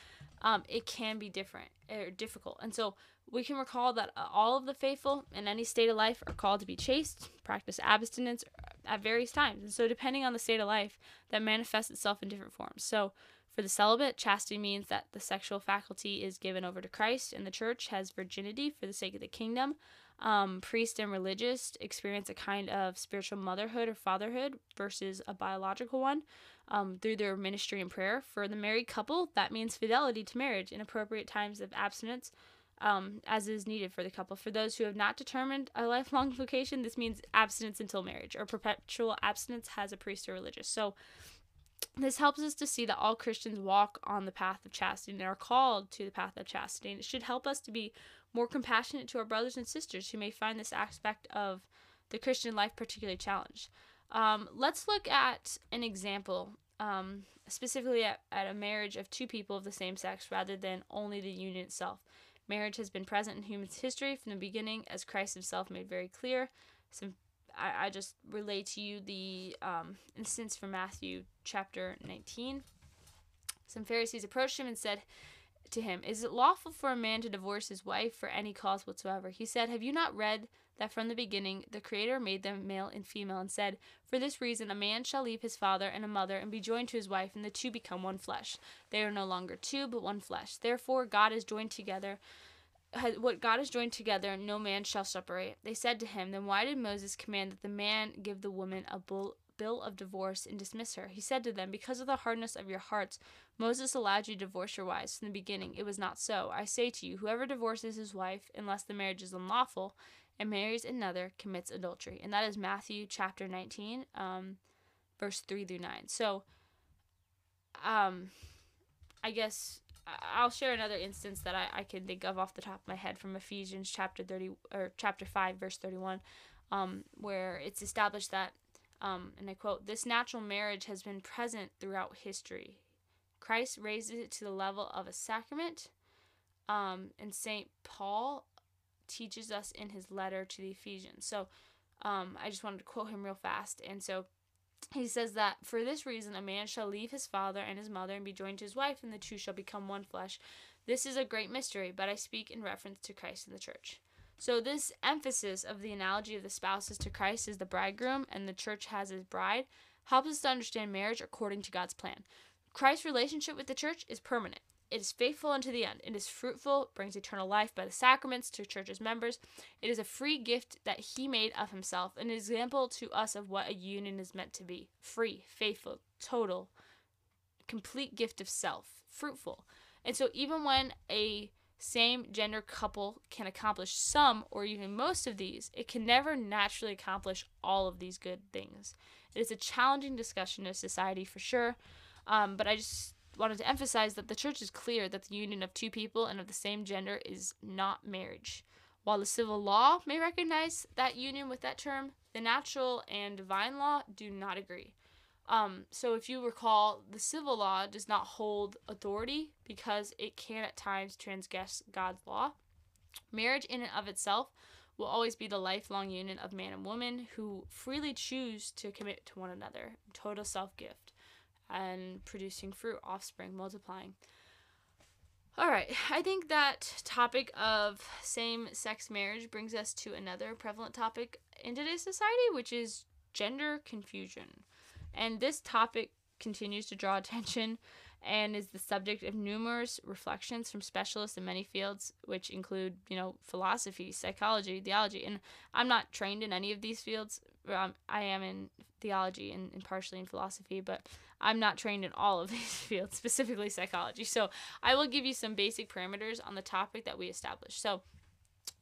um, it can be different or difficult. And so we can recall that uh, all of the faithful in any state of life are called to be chaste, practice abstinence at various times. And so, depending on the state of life, that manifests itself in different forms. So, for the celibate, chastity means that the sexual faculty is given over to Christ, and the church has virginity for the sake of the kingdom. Um, priest and religious experience a kind of spiritual motherhood or fatherhood versus a biological one um, through their ministry and prayer. For the married couple, that means fidelity to marriage in appropriate times of abstinence, um, as is needed for the couple. For those who have not determined a lifelong vocation, this means abstinence until marriage or perpetual abstinence has a priest or religious. So, this helps us to see that all Christians walk on the path of chastity and are called to the path of chastity. And it should help us to be more compassionate to our brothers and sisters who may find this aspect of the Christian life particularly challenged. Um, let's look at an example, um, specifically at, at a marriage of two people of the same sex rather than only the union itself. Marriage has been present in human history from the beginning, as Christ himself made very clear. Some I, I just relay to you the um, instance from Matthew chapter 19. Some Pharisees approached him and said to him, Is it lawful for a man to divorce his wife for any cause whatsoever? He said, Have you not read that from the beginning the Creator made them male and female, and said, For this reason a man shall leave his father and a mother and be joined to his wife, and the two become one flesh. They are no longer two, but one flesh. Therefore God is joined together what God has joined together, no man shall separate. They said to him, Then why did Moses command that the man give the woman a bull, bill of divorce and dismiss her? He said to them, Because of the hardness of your hearts, Moses allowed you to divorce your wives from the beginning. It was not so. I say to you, whoever divorces his wife, unless the marriage is unlawful, and marries another, commits adultery. And that is Matthew chapter 19, um, verse 3 through 9. So, um, I guess I'll share another instance that I, I can think of off the top of my head from Ephesians chapter 30 or chapter 5 verse 31 um, where it's established that um, and I quote this natural marriage has been present throughout history. Christ raises it to the level of a sacrament. Um, and St. Paul teaches us in his letter to the Ephesians. So um, I just wanted to quote him real fast. And so he says that for this reason a man shall leave his father and his mother and be joined to his wife, and the two shall become one flesh. This is a great mystery, but I speak in reference to Christ and the church. So, this emphasis of the analogy of the spouses to Christ as the bridegroom and the church has his bride helps us to understand marriage according to God's plan. Christ's relationship with the church is permanent. It is faithful unto the end. It is fruitful, brings eternal life by the sacraments to church's members. It is a free gift that he made of himself, an example to us of what a union is meant to be free, faithful, total, complete gift of self, fruitful. And so, even when a same gender couple can accomplish some or even most of these, it can never naturally accomplish all of these good things. It is a challenging discussion of society for sure, um, but I just wanted to emphasize that the church is clear that the union of two people and of the same gender is not marriage. While the civil law may recognize that union with that term, the natural and divine law do not agree. Um, so, if you recall, the civil law does not hold authority because it can at times transgress God's law. Marriage, in and of itself, will always be the lifelong union of man and woman who freely choose to commit to one another, total self gift and producing fruit, offspring, multiplying. All right, I think that topic of same sex marriage brings us to another prevalent topic in today's society, which is gender confusion. And this topic continues to draw attention and is the subject of numerous reflections from specialists in many fields, which include, you know, philosophy, psychology, theology. And I'm not trained in any of these fields. Um, I am in theology and, and partially in philosophy, but I'm not trained in all of these fields, specifically psychology. So I will give you some basic parameters on the topic that we established. So,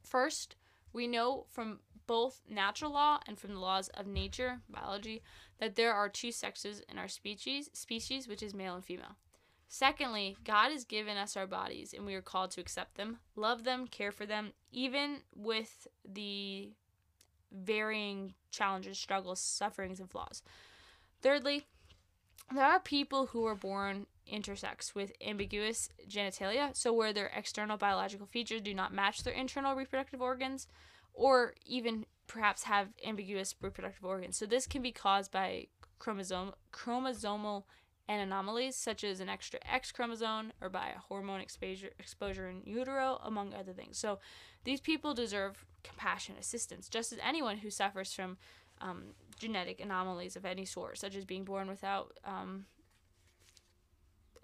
first, we know from both natural law and from the laws of nature, biology, that there are two sexes in our species, species which is male and female. Secondly, God has given us our bodies and we are called to accept them, love them, care for them, even with the varying challenges, struggles, sufferings, and flaws. Thirdly, there are people who are born intersex with ambiguous genitalia, so where their external biological features do not match their internal reproductive organs, or even perhaps have ambiguous reproductive organs. So this can be caused by chromosome chromosomal anomalies such as an extra X chromosome or by a hormone exposure exposure in utero among other things. So these people deserve compassion, assistance, just as anyone who suffers from um, genetic anomalies of any sort, such as being born without um,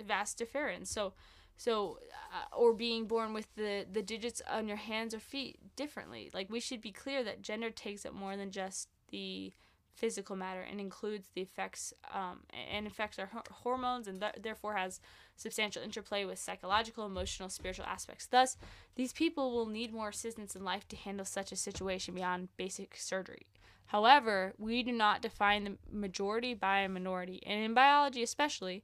vas deferens. So, so uh, or being born with the the digits on your hands or feet differently. Like we should be clear that gender takes up more than just the physical matter and includes the effects um, and affects our hormones and th- therefore has substantial interplay with psychological, emotional, spiritual aspects. Thus, these people will need more assistance in life to handle such a situation beyond basic surgery. However, we do not define the majority by a minority, and in biology especially,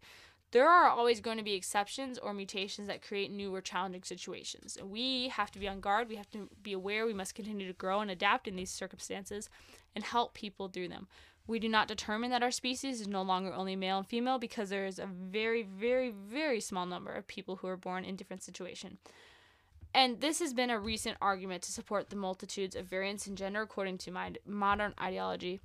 there are always going to be exceptions or mutations that create new or challenging situations. We have to be on guard, we have to be aware, we must continue to grow and adapt in these circumstances and help people through them. We do not determine that our species is no longer only male and female because there is a very, very, very small number of people who are born in different situations. And this has been a recent argument to support the multitudes of variants in gender according to my modern ideology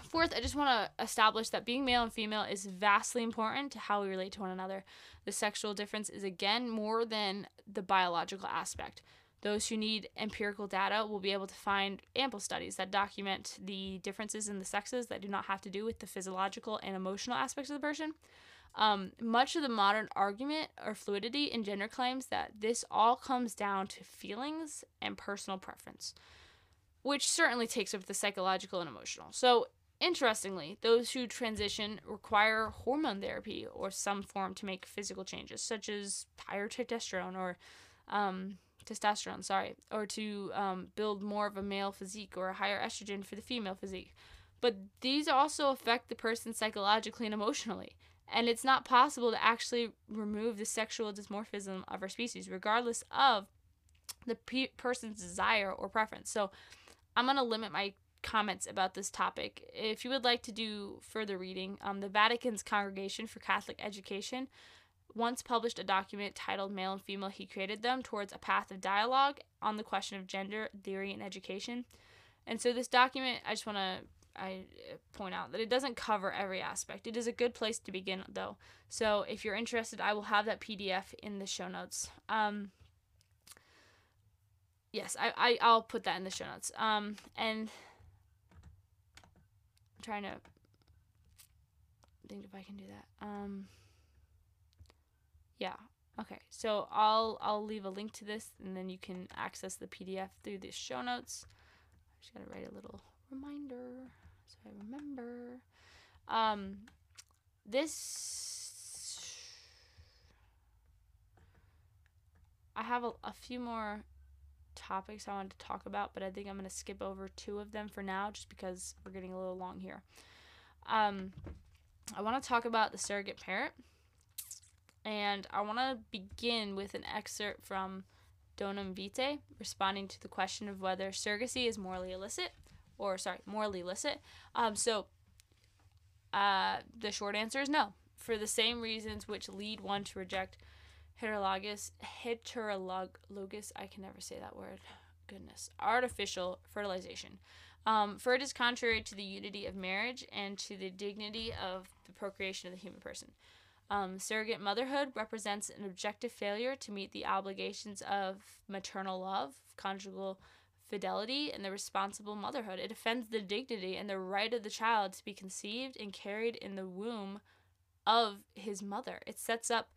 Fourth, I just want to establish that being male and female is vastly important to how we relate to one another. The sexual difference is again more than the biological aspect. Those who need empirical data will be able to find ample studies that document the differences in the sexes that do not have to do with the physiological and emotional aspects of the person. Um, much of the modern argument or fluidity in gender claims that this all comes down to feelings and personal preference which certainly takes over the psychological and emotional. So, interestingly, those who transition require hormone therapy or some form to make physical changes, such as higher testosterone or um, testosterone, sorry, or to um, build more of a male physique or a higher estrogen for the female physique. But these also affect the person psychologically and emotionally. And it's not possible to actually remove the sexual dysmorphism of our species, regardless of the pe- person's desire or preference. So, I'm going to limit my comments about this topic. If you would like to do further reading, um, the Vatican's Congregation for Catholic Education once published a document titled Male and Female He Created Them Towards a Path of Dialogue on the question of gender, theory, and education. And so, this document, I just want to I point out that it doesn't cover every aspect. It is a good place to begin, though. So, if you're interested, I will have that PDF in the show notes. Um, yes, I, I I'll put that in the show notes. Um, and I'm trying to think if I can do that. Um, yeah. Okay. So I'll I'll leave a link to this, and then you can access the PDF through the show notes. I just gotta write a little reminder so I remember. Um, this. I have a, a few more topics I wanted to talk about, but I think I'm to skip over two of them for now just because we're getting a little long here. Um, I want to talk about the surrogate parent, and I want to begin with an excerpt from Donum Vitae responding to the question of whether surrogacy is morally illicit, or sorry, morally illicit. Um, so uh, the short answer is no, for the same reasons which lead one to reject heterologous heterologous I can never say that word. Goodness. Artificial fertilization. Um, for it is contrary to the unity of marriage and to the dignity of the procreation of the human person. Um, surrogate motherhood represents an objective failure to meet the obligations of maternal love, conjugal fidelity, and the responsible motherhood. It offends the dignity and the right of the child to be conceived and carried in the womb of his mother. It sets up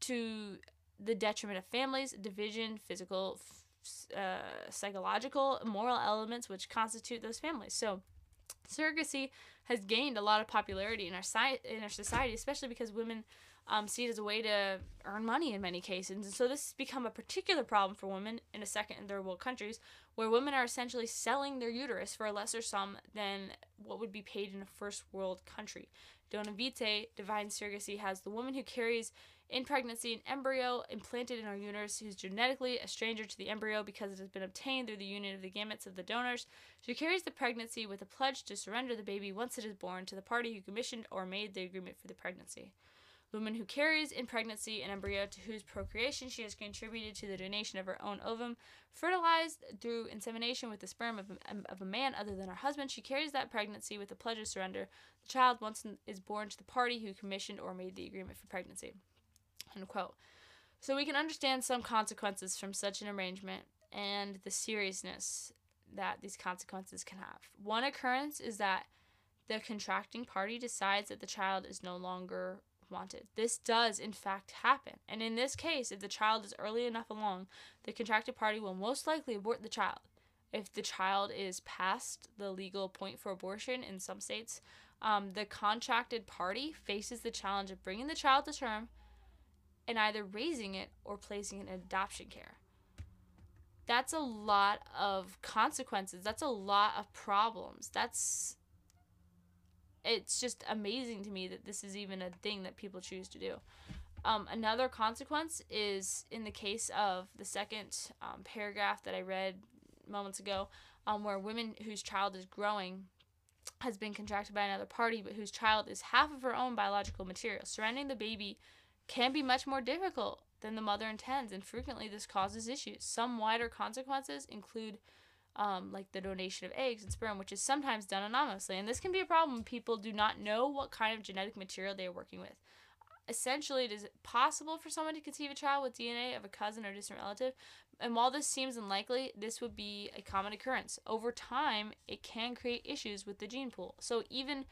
to the detriment of families, division, physical, uh, psychological, moral elements which constitute those families. So, surrogacy has gained a lot of popularity in our in our society, especially because women um, see it as a way to earn money in many cases. And so this has become a particular problem for women in a second and third world countries where women are essentially selling their uterus for a lesser sum than what would be paid in a first world country. Donum Vitae, divine surrogacy, has the woman who carries in pregnancy an embryo implanted in our uterus who's genetically a stranger to the embryo because it has been obtained through the union of the gametes of the donors. She carries the pregnancy with a pledge to surrender the baby once it is born to the party who commissioned or made the agreement for the pregnancy. Woman who carries in pregnancy an embryo to whose procreation she has contributed to the donation of her own ovum, fertilized through insemination with the sperm of a, um, of a man other than her husband, she carries that pregnancy with a pledge of surrender. The child once is born to the party who commissioned or made the agreement for pregnancy. Unquote. So we can understand some consequences from such an arrangement and the seriousness that these consequences can have. One occurrence is that the contracting party decides that the child is no longer wanted. This does, in fact, happen. And in this case, if the child is early enough along, the contracted party will most likely abort the child. If the child is past the legal point for abortion in some states, um, the contracted party faces the challenge of bringing the child to term and either raising it or placing it in adoption care. That's a lot of consequences. That's a lot of problems. That's it's just amazing to me that this is even a thing that people choose to do. Um, another consequence is in the case of the second um, paragraph that I read moments ago, um, where women whose child is growing has been contracted by another party, but whose child is half of her own biological material. Surrendering the baby can be much more difficult than the mother intends, and frequently this causes issues. Some wider consequences include um, like the donation of eggs and sperm, which is sometimes done anonymously. And this can be a problem when people do not know what kind of genetic material they are working with. Essentially, it is possible for someone to conceive a child with DNA of a cousin or distant relative, and while this seems unlikely, this would be a common occurrence. Over time, it can create issues with the gene pool. So, even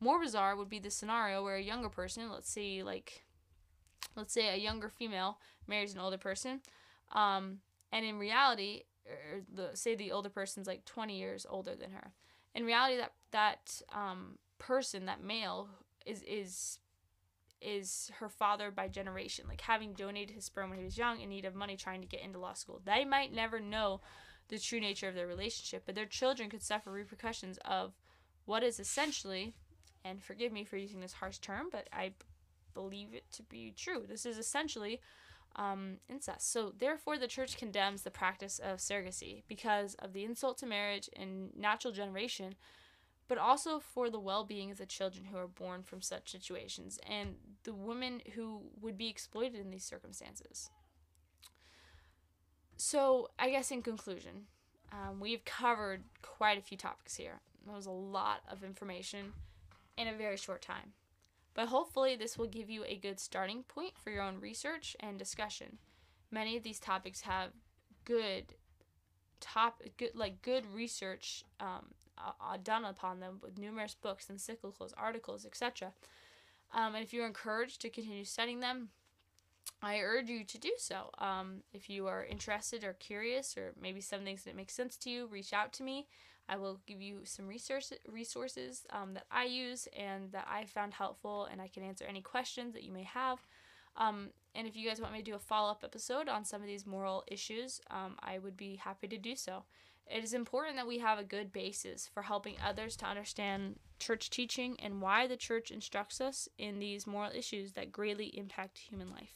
more bizarre would be the scenario where a younger person, let's say, like, let's say a younger female marries an older person, um, and in reality, or the say the older person's like 20 years older than her. In reality, that that um, person, that male, is is is her father by generation, like having donated his sperm when he was young in need of money trying to get into law school. They might never know the true nature of their relationship, but their children could suffer repercussions of what is essentially, and forgive me for using this harsh term, but I believe it to be true. This is essentially um, incest. So, therefore, the church condemns the practice of surrogacy because of the insult to marriage and natural generation, but also for the well being of the children who are born from such situations and the women who would be exploited in these circumstances. So, I guess in conclusion, um, we've covered quite a few topics here. That was a lot of information in a very short time. But hopefully, this will give you a good starting point for your own research and discussion. Many of these topics have good top good like good research um, uh, done upon them with numerous books, and encyclicals, articles, etc. Um, and if you're encouraged to continue studying them, I urge you to do so. Um, if you are interested or curious, or maybe some things that make sense to you, reach out to me. I will give you some resource, resources um, that I use and that I found helpful, and I can answer any questions that you may have. Um, and if you guys want me to do a follow up episode on some of these moral issues, um, I would be happy to do so. It is important that we have a good basis for helping others to understand church teaching and why the church instructs us in these moral issues that greatly impact human life.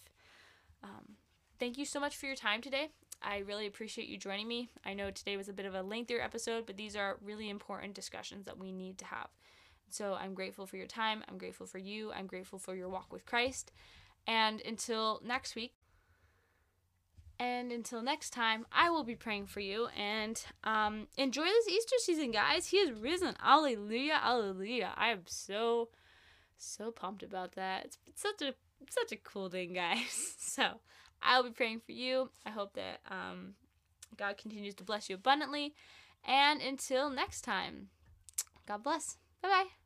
Um, thank you so much for your time today. I really appreciate you joining me. I know today was a bit of a lengthier episode, but these are really important discussions that we need to have. So I'm grateful for your time. I'm grateful for you. I'm grateful for your walk with Christ. And until next week, and until next time, I will be praying for you. And um, enjoy this Easter season, guys. He is risen. Alleluia, alleluia. I am so, so pumped about that. It's, it's such a such a cool thing, guys. So I'll be praying for you. I hope that um, God continues to bless you abundantly. And until next time, God bless. Bye bye.